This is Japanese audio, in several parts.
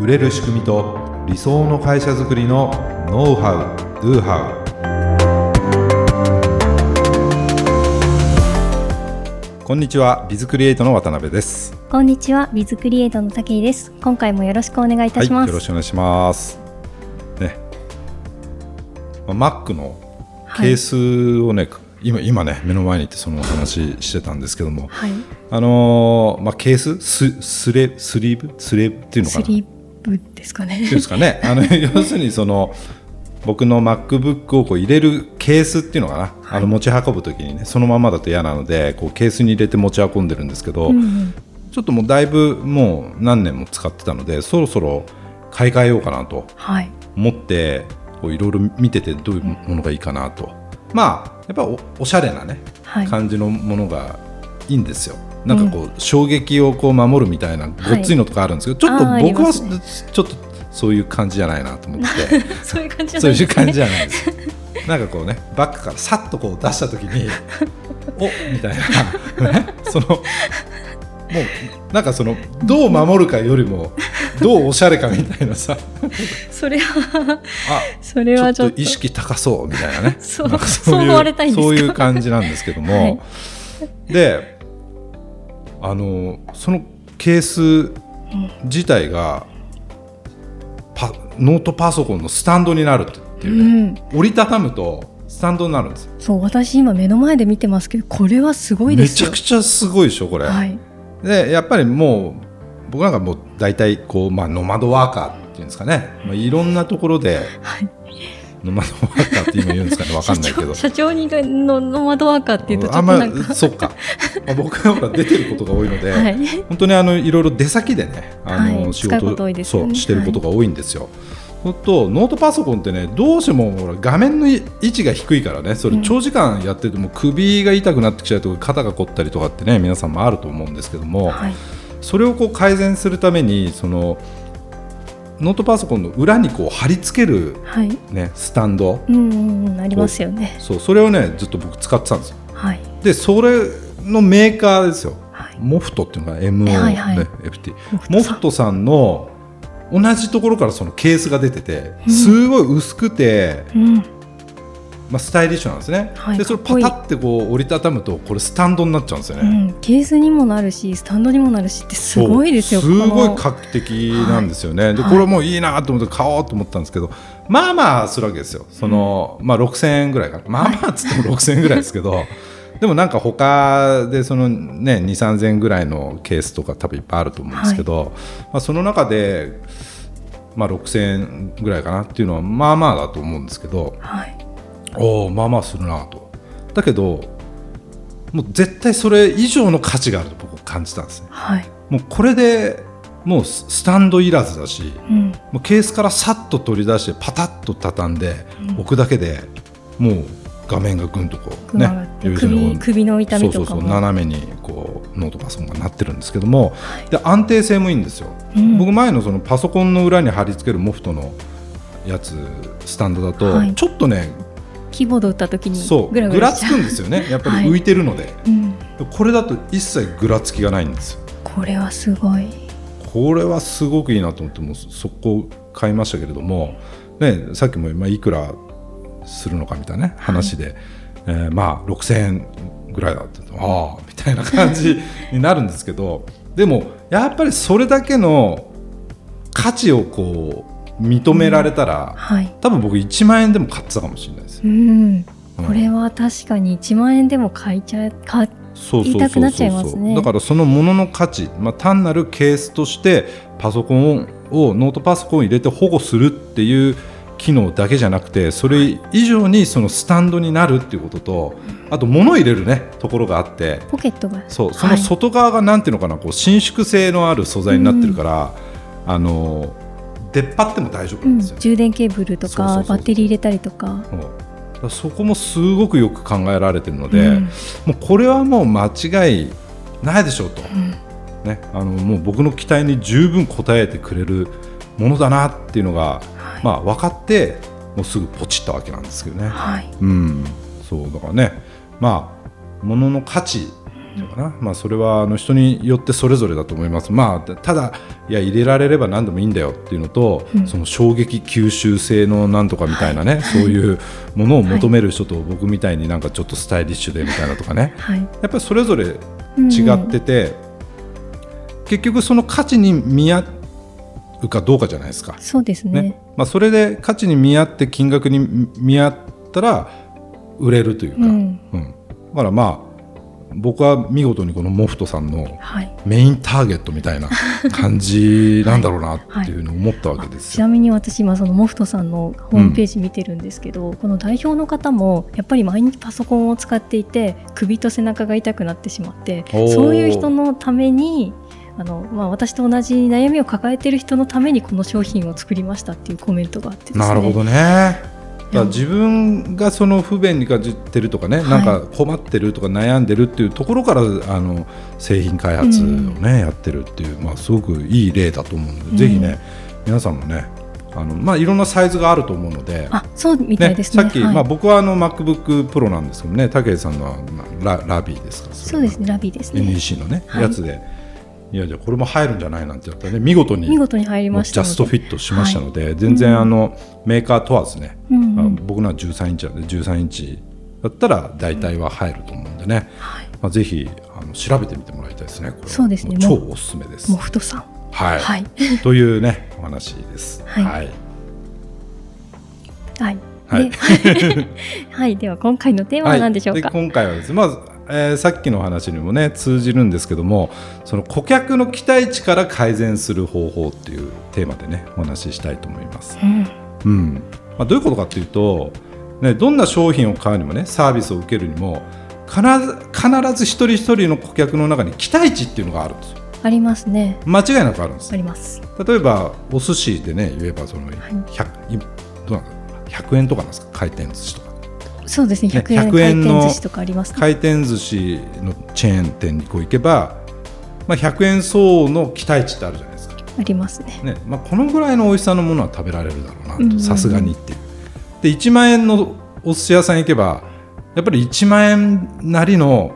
売れる仕組みと理想の会社づくりのノウハウ・ドゥハウこんにちはビズクリエイトの渡辺です。こんにちはビズクリエイトの武井です。今回もよろしくお願いいたします、はい、よろしくお願いします。ね、まあ、Mac のケースをね、はい今今ね目の前にいてその話してたんですけども、はい、あのー、まあケース？ススレスリーブ？スレーブっていうのかな？ですかね。ですかね。あの 要するにその僕の MacBook をこう入れるケースっていうのかな、はい、あの持ち運ぶ時にねそのままだと嫌なのでこうケースに入れて持ち運んでるんですけど、うん、ちょっともうだいぶもう何年も使ってたのでそろそろ買い替えようかなと思って、はい、いろいろ見ててどういうものがいいかなと。まあやっぱおおしゃれなね、はい、感じのものがいいんですよ。なんかこう、うん、衝撃をこう守るみたいなごっついのとかあるんですけど、はい、ちょっと僕は、ね、ちょっとそういう感じじゃないなと思って。そういう感じじゃない、ね、そういう感じじゃないです。なんかこうねバッグからさっとこう出した時に おみたいな、ね、そのもうなんかそのどう守るかよりもどうおしゃれかみたいなさ。それはあそれはちょっと。意識高そうみたいなね。そうそう思われたいんですそういう感じなんですけども、はい、であのそのケース自体がパノートパソコンのスタンドになるっていうね、うん、折りたたむとスタンドになるんですそう私今目の前で見てますけどこれはすごいですめちゃくちゃすごいでしょこれ、はい、でやっぱりもう僕なんかもう大体こう、まあ、ノマドワーカーっていうんですかね、まあ、いろんなところで、はい、ノマドワーカーって今言うんですかねわかんないけど社長にのノマドワーカーっていうとちょっとなんか、まあ、そっか、まあ、僕はほら出てることが多いので、はい、本当にあのいろいろ出先でねあの、はい、仕事を、ね、そうしてることが多いんですよ。ほとノートパソコンってねどうしてもほら画面の位置が低いからねそれ長時間やってても首が痛くなってきちゃうとか肩が凝ったりとかってね皆さんもあると思うんですけども、はいそれをこう改善するためにそのノートパソコンの裏にこう貼り付ける、ね、はい、スタンド、うんうん、ありますよね。そう。それをねずっと僕使ってたんですよ、はい、でそれのメーカーですよ、はい、モフトっていうのが MO、はいはい、モフトさんの同じところからそのケースが出てて、すごい薄くて、うんまあ、スタイリッシュなんですね、はい、でそれパタってこう折りたたむとこれスタンドになっちゃうんですよね、うん、ケースにもなるしスタンドにもなるしってすごいですよ。すごい画期的なんですよね、はい、でこれもいいなと思って買おうと思ったんですけどまあまあするわけですよ。その、うん、まあ、6000円ぐらいかまあまあっつっても6000円ぐらいですけど、でもなんか他でそのね2 3 0 0円ぐらいのケースとか多分いっぱいあると思うんですけど、はい、まあ、その中で、まあ、6000円ぐらいかなっていうのはまあまあだと思うんですけど、はいおおまあまあするなと。だけどもう絶対それ以上の価値があると僕は感じたんですね、はい、もうこれでもうスタンドいらずだし、うん、もうケースからさっと取り出してパタッと畳んで置くだけで、もう画面がぐんとこうね首首の痛みとかそうそうそう斜めにこうノートパソコンがなってるんですけども、はい、で安定性もいいんですよ、うん、僕前のそのパソコンの裏に貼り付けるモフトのやつスタンドだと、はい、ちょっとねキーボード打った時にぐらぐらつくんですよね。やっぱり浮いてるので、はいうん、これだと一切ぐらつきがないんですこれはすごい。これはすごくいいなと思ってもそこ買いましたけれども、ね、さっきも今いくらするのかみたいな、ね、話で、はい、えー、まあ6000円ぐらいだってああみたいな感じになるんですけど。でもやっぱりそれだけの価値をこう認められたら、うんはい、多分僕1万円でも買ってたかもしれないです、うん、これは確かに1万円でも買いちゃ買いたくなっちゃいますね。だからそのものの価値、まあ、単なるケースとしてパソコンをノートパソコンを入れて保護するっていう機能だけじゃなくてそれ以上にそのスタンドになるっていうこととあと物を入れるねところがあって。ポケットが。そうその外側がなんていうのかなこう伸縮性のある素材になってるから、うん、あの出っ張っても大丈夫なんですよ、うん、充電ケーブルとかバッテリー入れたりとか。そこもすごくよく考えられてるので、うん、もうこれはもう間違いないでしょうと、うん、ね、あのもう僕の期待に十分応えてくれるものだなっていうのが、はい、まあ、分かってもうすぐポチったわけなんですけどね、はい、うん、そうだからね、まあ、物の価値ていうかな、まあ、それはあの人によってそれぞれだと思います、まあ、ただいや入れられれば何でもいいんだよっていうのと、うん、その衝撃吸収性のなんとかみたいなね、はい、そういうものを求める人と僕みたいになんかちょっとスタイリッシュでみたいなとかね、はい、やっぱりそれぞれ違ってて、うん、結局その価値に見合うかどうかじゃないですか。そうですね、ね、まあ、それで価値に見合って金額に見合ったら売れるというか、うん、うん、だからまあ僕は見事にこのモフトさんのメインターゲットみたいな感じなんだろうなっていうふうに思ったわけです、ちなみに私今そのモフトさんのホームページ見てるんですけど、うん、この代表の方もやっぱり毎日パソコンを使っていて首と背中が痛くなってしまってそういう人のためにあのまあ、私と同じ悩みを抱えている人のためにこの商品を作りましたっていうコメントがあって、ね、なるほどねだ自分がその不便に感じてるとかね、はい、なんか困ってるとか悩んでるっていうところからあの製品開発をね、うん、やってるっていう、まあ、すごくいい例だと思うので、うん、ぜひね皆さんもねあのまあ、いろんなサイズがあると思うので、あそうみたいですね、ね、さっき、はい、まあ、僕はあの MacBook Pro なんですけどね、武井さんのララビーですか？そうですね、ラビーですね。NEC のね、はい、やつで。いやじゃこれも入るんじゃないなんてやったらね見事に見事に入りましたジャストフィットしましたので、はい、全然あの、うん、メーカー問わずね、うんうん、僕のは13インチなんで13インチだったら大体は入ると思うんでね、はい、まあ、ぜひあの調べてみてもらいたいですねこれそうですね。超おすすめです。モフトさん。はい、はい、というねお話です。はい、はい、はい。はい、はい、では今回のテーマは何でしょうか、今回はですねまずえー、さっきの話にもね通じるんですけどもその顧客の期待値から改善する方法っていうテーマでねお話ししたいと思います。うん、うん、まあ、どういうことかというと、ね、どんな商品を買うにもねサービスを受けるにも必ず必ず一人一人の顧客の中に期待値っていうのがあるんですよ。ありますね。間違いなくあるんです。あります。例えばお寿司でね言えばその 100,、はい、どうなん100円とかなんですか回転寿司とか。そうですね100円,、円の回転寿司のチェーン店にこう行けば、まあ、100円相の期待値ってあるじゃないですか。ありますね。ね、まあ、このぐらいの美味しさのものは食べられるだろうなとさすがにっていう。で1万円のお寿司屋さん行けばやっぱり1万円なりの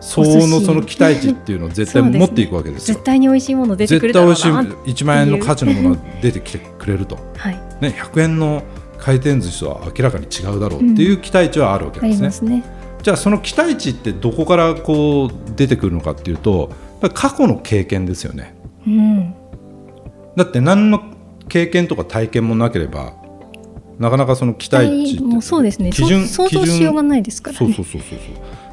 相応のその期待値っていうのを絶対持っていくわけですよ。絶対に美味しいもの出てくるだろうな絶対美味しい1万円の価値のものが出てきてくれると、はい。ね、100円の回転寿司とは明らかに違うだろうっていう期待値はあるわけですね。うん、ね。じゃあその期待値ってどこからこう出てくるのかっていうと過去の経験ですよね。うん、だって何の経験とか体験もなければなかなかその期待値もそうですね。基準想像しようがないですから、ね、そうそうそうそう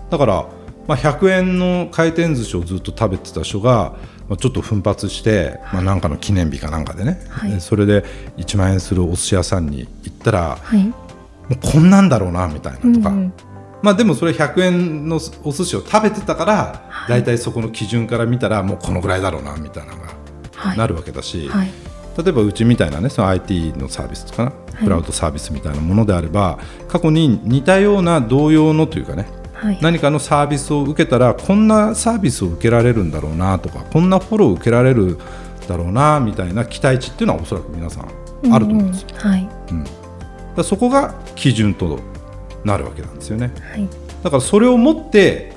だから、まあ、100円の回転寿司をずっと食べてた人がまあ、ちょっと奮発して、まあ、なんかの記念日かなんかでね、はい、それで1万円するお寿司屋さんに行ったら、はい、もうこんなんだろうなみたいなとか、うんうん、まあ、でもそれ100円のお寿司を食べてたから大体、そこの基準から見たらもうこのぐらいだろうなみたいなのがなるわけだし、はい、例えばうちみたいなねその IT のサービスとかな、クラウドサービスみたいなものであれば過去に似たような同様のというかねはい、何かのサービスを受けたらこんなサービスを受けられるんだろうなとかこんなフォローを受けられるだろうなみたいな期待値っていうのはおそらく皆さんあると思うんですよ。うん、はい。うん、だそこが基準となるわけなんですよね。はい、だからそれを持って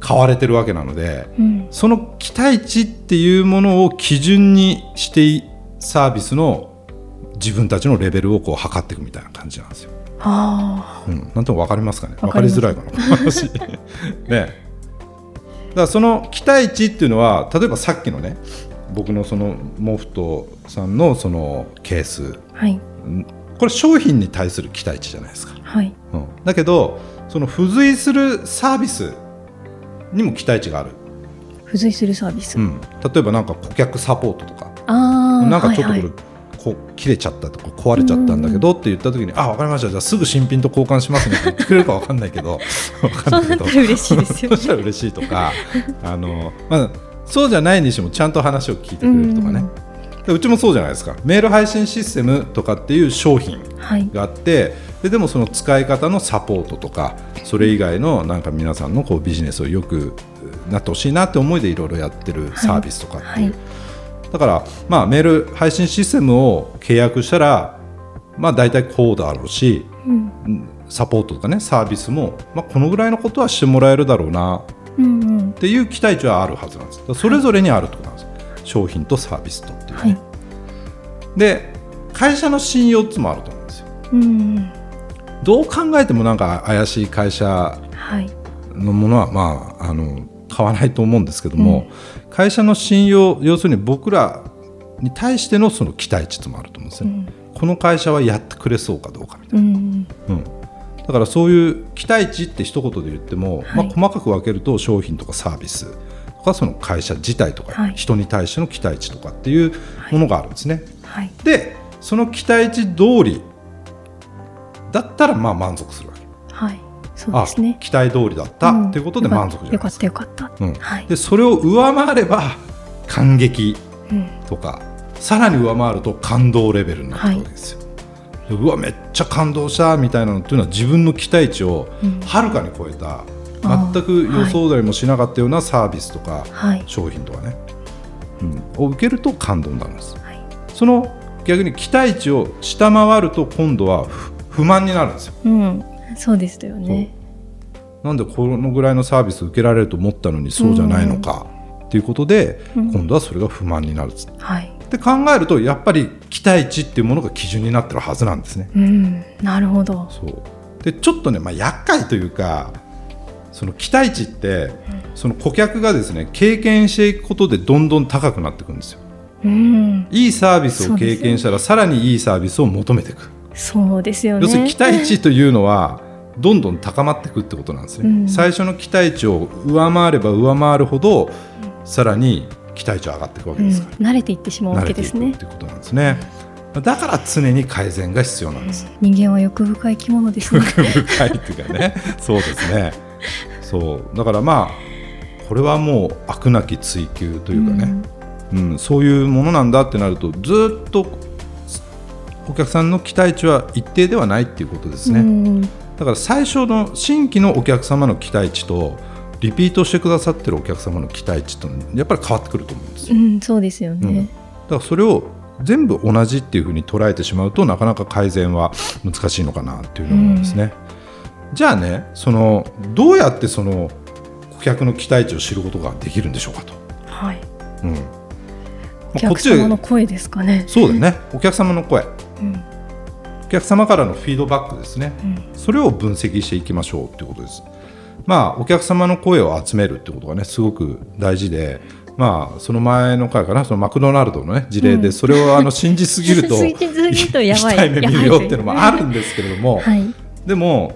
買われてるわけなので、うん、その期待値っていうものを基準にしてサービスの自分たちのレベルをこう測っていくみたいな感じなんですよ。あうん、なんとも分かりますかね。分かりづらいかな。話 ね。だからその期待値っていうのは例えばさっきのね僕のそのモフトさんのそのケース、はい、これ商品に対する期待値じゃないですか、はい。うん、だけどその付随するサービスにも期待値がある。付随するサービス、うん、例えばなんか顧客サポートとか。あなんかちょっとこれ、はいはいこ切れちゃったとか壊れちゃったんだけどって言った時に、あ分かりました。じゃあすぐ新品と交換しますねって言ってくれるか分かんないけど。分かんないけど。嬉しいですよ、ね、そしたら嬉しいとかあの、まあ、そうじゃないにしてもちゃんと話を聞いてくれるとかね、でうちもそうじゃないですか。メール配信システムとかっていう商品があって、はい、ででもその使い方のサポートとかそれ以外のなんか皆さんのこうビジネスをよくなってほしいなって思いでいろいろやってるサービスとかっていう、はい。はいだから、まあ、メール配信システムを契約したら、まあ、大体こうだろうし、うん、サポートとかねサービスも、まあ、このぐらいのことはしてもらえるだろうなっていう期待値はあるはずなんです。それぞれにあるとなんです、商品とサービスとっていうね、はい。で会社の信用っていうのもあると思うんですよ。うんうん。どう考えてもなんか怪しい会社はい。のものはまああの買わないと思うんですけども、会社の信用要するに僕らに対してのその期待値っていうのもあると思うんですよ、うん。この会社はやってくれそうかどうかみたいうんな、うん、だからそういう期待値って一言で言っても、はい。まあ、細かく分けると商品とかサービスとかその会社自体とか、はい。人に対しての期待値とかっていうものがあるんですね。はい。でその期待値通りだったらまあ満足するわけ。はい。そうあですね。期待通りだったうん。っていうことで満足じゃないよかっですか。たよかった。うん。はい。でそれを上回れば感激うん。とかさらに上回ると感動レベルになってくるわけですよ。でうわめっちゃ感動したみたいなのっていうのは自分の期待値をうん。はるかに超えたあ全く予想だりもしなかったようなサービスとかはい。商品とかね、うん、を受けると感動になるんです。はい。その逆に期待値を下回ると今度は不不満になるんですよ。うん。そうでしたよね。なんでこのぐらいのサービス受けられると思ったのにそうじゃないのか。っていうことで、うん。今度はそれが不満になるっつってはい。で考えるとやっぱり期待値っていうものが基準になってるはずなんですね。うん。なるほど。そう。でちょっとね、まあ、厄介というかその期待値ってその顧客がですね経験していくことでどんどん高くなっていくんですよ。うん。いいサービスを経験したらさらにいいサービスを求めていく。そうですよね。要するに期待値というのはどんどん高まっていくってことなんですね、うん。最初の期待値を上回れば上回るほど、さらに期待値は上がっていくわけうんですから、慣れていってしまうわけですね。っていうことなんですね。だから常に改善が必要なんです、人間は欲深い生き物ですね。深いっていうかね。そうですねそう。だからまあこれはもう飽くなき追求というかね、うん。そういうものなんだってなるとずっとお客さんの期待値は一定ではないっていうことですね、うん。だから最初の新規のお客様の期待値とリピートしてくださってるお客様の期待値とやっぱり変わってくると思うんですよ。うんそうですよね、だからそれを全部同じっていうふうに捉えてしまうとなかなか改善は難しいのかなっていうのが思うんですね。じゃあねそのどうやってその顧客の期待値を知ることができるんでしょうかと。はい。うん。まお客様の声ですかね。そうだよね。お客様の声。うん。お客様からのフィードバックですね。うん。それを分析していきましょうっていうことです。まあお客様の声を集めるってことがねすごく大事で、まあその前の回かなそのマクドナルドのね事例で、うん。それをあの信じすぎると 信じすぎるとやばい。痛い目見るよっていうのもあるんですけれども、はい。でも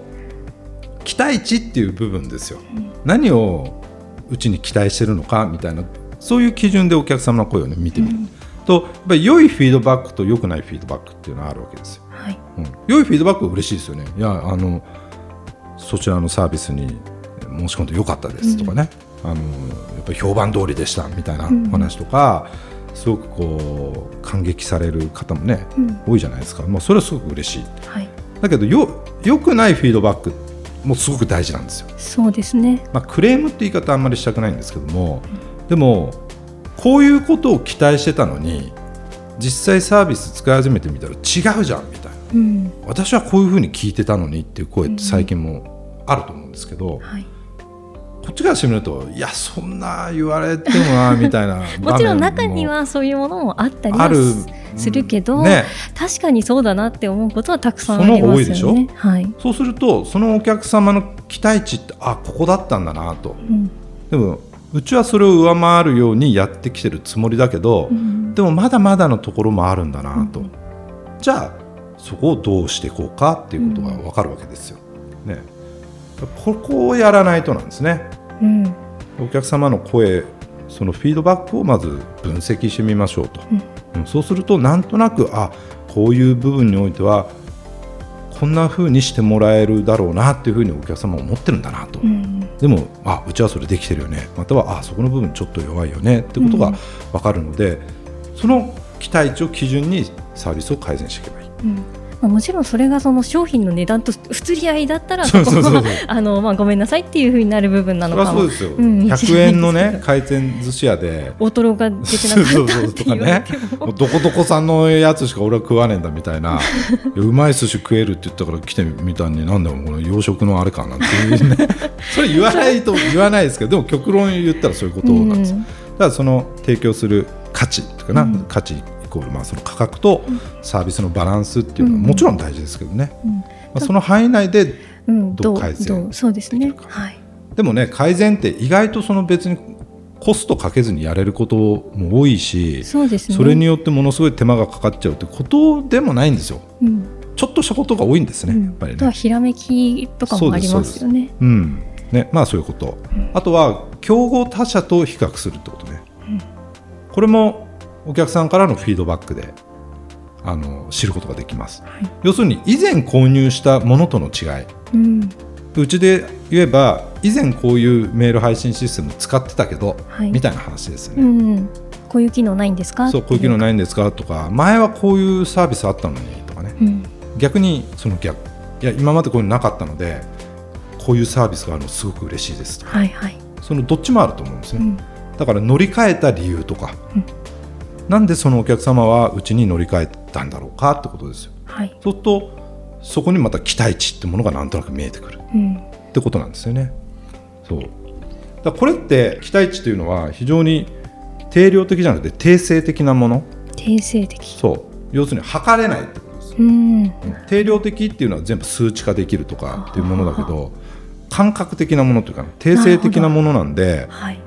期待値っていう部分ですよ。何をうちに期待してるのかみたいなそういう基準でお客様の声をね見てみる。とやっぱり良いフィードバックと良くないフィードバックっていうのがあるわけですよ。はいうん、良いフィードバックは嬉しいですよね。いやあのそちらのサービスに申し込んでよかったですとかね、あのやっぱり評判通りでしたみたいな話とか、すごくこう感激される方もね、うん多いじゃないですか。まあそれはすごく嬉しい。はいだけどよ良くないフィードバックもすごく大事なんですよ。そうですねまあ、クレームって言い方あんまりしたくないんですけども、でもこういうことを期待してたのに実際サービス使い始めてみたら違うじゃんみたいな。うん私はこういうふうに聞いてたのにっていう声って最近もあると思うんですけど、はいこっちからしてみるといやそんな言われてもなみたいな もちろん中にはそういうものもあったりはあるするけど、ね、確かにそうだなって思うことはたくさんあります方が多いでしょ？はい。そうするとそのお客様の期待値ってあここだったんだなと。うん。でもうちはそれを上回るようにやってきてるつもりだけど、うん。でもまだまだのところもあるんだなと、うん。じゃあそこをどうしていこうかっていうことが分かるわけですよ。ね、ここをやらないとなんですね。うん。お客様の声そのフィードバックをまず分析してみましょうと、うん。そうするとなんとなくあこういう部分においてはこんな風にしてもらえるだろうなっていうふうにお客様は思ってるんだなと、うん。でもあうちはそれできてるよね。またはあそこの部分ちょっと弱いよね。ってことがうん。分かるので、その期待値を基準にサービスを改善していけばいい。うんまあ、もちろんそれがその商品の値段と不釣り合いだったらそうそうそうそう。あの、まあ、ごめんなさいっていうふうになる部分なそのかもそうですよ、うん。100円のね回転寿司屋で。大トロが出てなかったって言われてももうどこどこさんのやつしか俺は食わねえんだみたいな。うまい寿司食えるって言ったから来てみたんになんだよこの洋食のあれかなんていうね。それ言わないと言わないですけどでも極論言ったらそういうことなんです。よ、うん。だからその提供する価値とかな、うん。価値イコールまあその価格とサービスのバランスっていうのはうん。もちろん大事ですけどね、うん。まあ、その範囲内でうん、どう改善ですね。できるか。はい。でもね改善って意外とその別にコストかけずにやれることも多いしそうですね。それによってものすごい手間がかかっちゃうってことでもないんですよ。うん。ちょっとしたことが多いんですね、うん。やっぱりあとはね。ひらめきとかもありますよね。うん。ねまあ、そういうこと、あとは競合他社と比較するってことね、うん。これもお客さんからのフィードバックであの知ることができます、はい。要するに以前購入したものとの違い。うん。うちで言えば以前こういうメール配信システム使ってたけど、はい。みたいな話ですようね、ん。こういう機能ないんですか？そうこういう機能ないんですか？とか前はこういうサービスあったのにとかね。うん。逆にその逆いや今までこういうのなかったのでこういうサービスがあるのすごく嬉しいですとか。はいはい。そのどっちもあると思うんですね、うん。だから乗り換えた理由とか、うんなんでそのお客様はうちに乗り換えたんだろうかってことですよ。はい。そうするとそこにまた期待値ってものがなんとなく見えてくる。うん。ってことなんですよね。そう。だこれって期待値というのは非常に定量的じゃなくて定性的なもの。定性的。そう。要するに測れないってことですうん。定量的っていうのは全部数値化できるとかっていうものだけど感覚的なものというか定性的なものなんではい。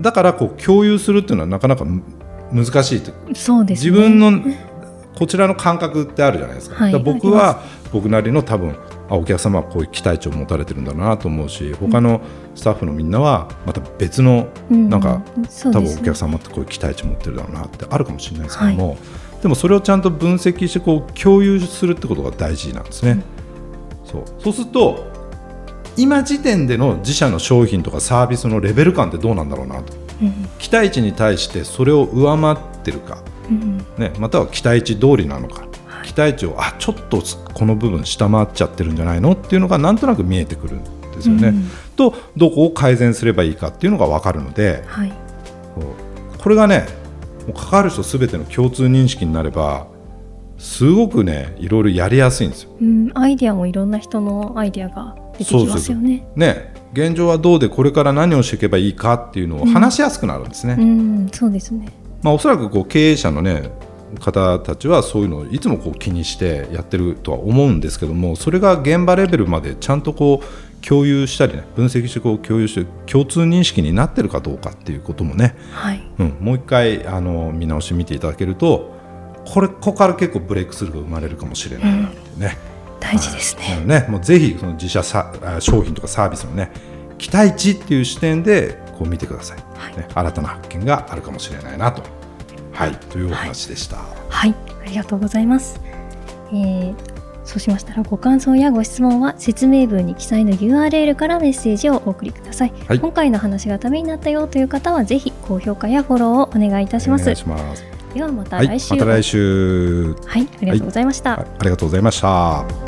だからこう共有するっていうのはなかなかむ難しいと。そうですね。自分のこちらの感覚ってあるじゃないですか,、はい僕は僕なりの多分あお客様はこういう期待値を持たれてるんだなと思うし他のスタッフのみんなはまた別のうん。なんかそうですね。多分お客様ってこういう期待値持ってるだろうなってあるかもしれないですけども、でもそれをちゃんと分析してこう共有するってことが大事なんですね。そう。そうすると今時点での自社の商品とかサービスのレベル感ってどうなんだろうなと。うん期待値に対してそれを上回ってるか、うんね、または期待値通りなのか、はい。期待値をあちょっとこの部分下回っちゃってるんじゃないのっていうのがなんとなく見えてくるんですよね。うんとどこを改善すればいいかっていうのが分かるので、はい。そうこれがねもう関わる人すべての共通認識になればすごくねいろいろやりやすいんですよ。うんアイディアもいろんな人のアイディアが出てきますよね。ね現状はどうでこれから何をしていけばいいかっていうのを話しやすくなるんですね。うんそうですねまあ、おそらくこう経営者の、ね、方たちはそういうのをいつもこう気にしてやってるとは思うんですけどもそれが現場レベルまでちゃんとこう共有したり、ね、分析してこう共有して共通認識になってるかどうかっていうこともね、はいうん、もう一回あの見直してみていただけるとこれここから結構ブレイクスルーが生まれるかもしれないなってね。大事ですね、なのでねもうぜひその自社さあ商品とかサービスのね期待値っていう視点でこう見てください、はいね、新たな発見があるかもしれないなと、はい、というお話でした。はい、ありがとうございます。えーそうしましたらご感想やご質問は説明文に記載の URL からメッセージをお送りください。はい今回の話がためになったよという方はぜひ高評価やフォローをお願いいたします。お願いします。ではまたはい、来週、また来週。はい、ありがとうございました。はいありがとうございました。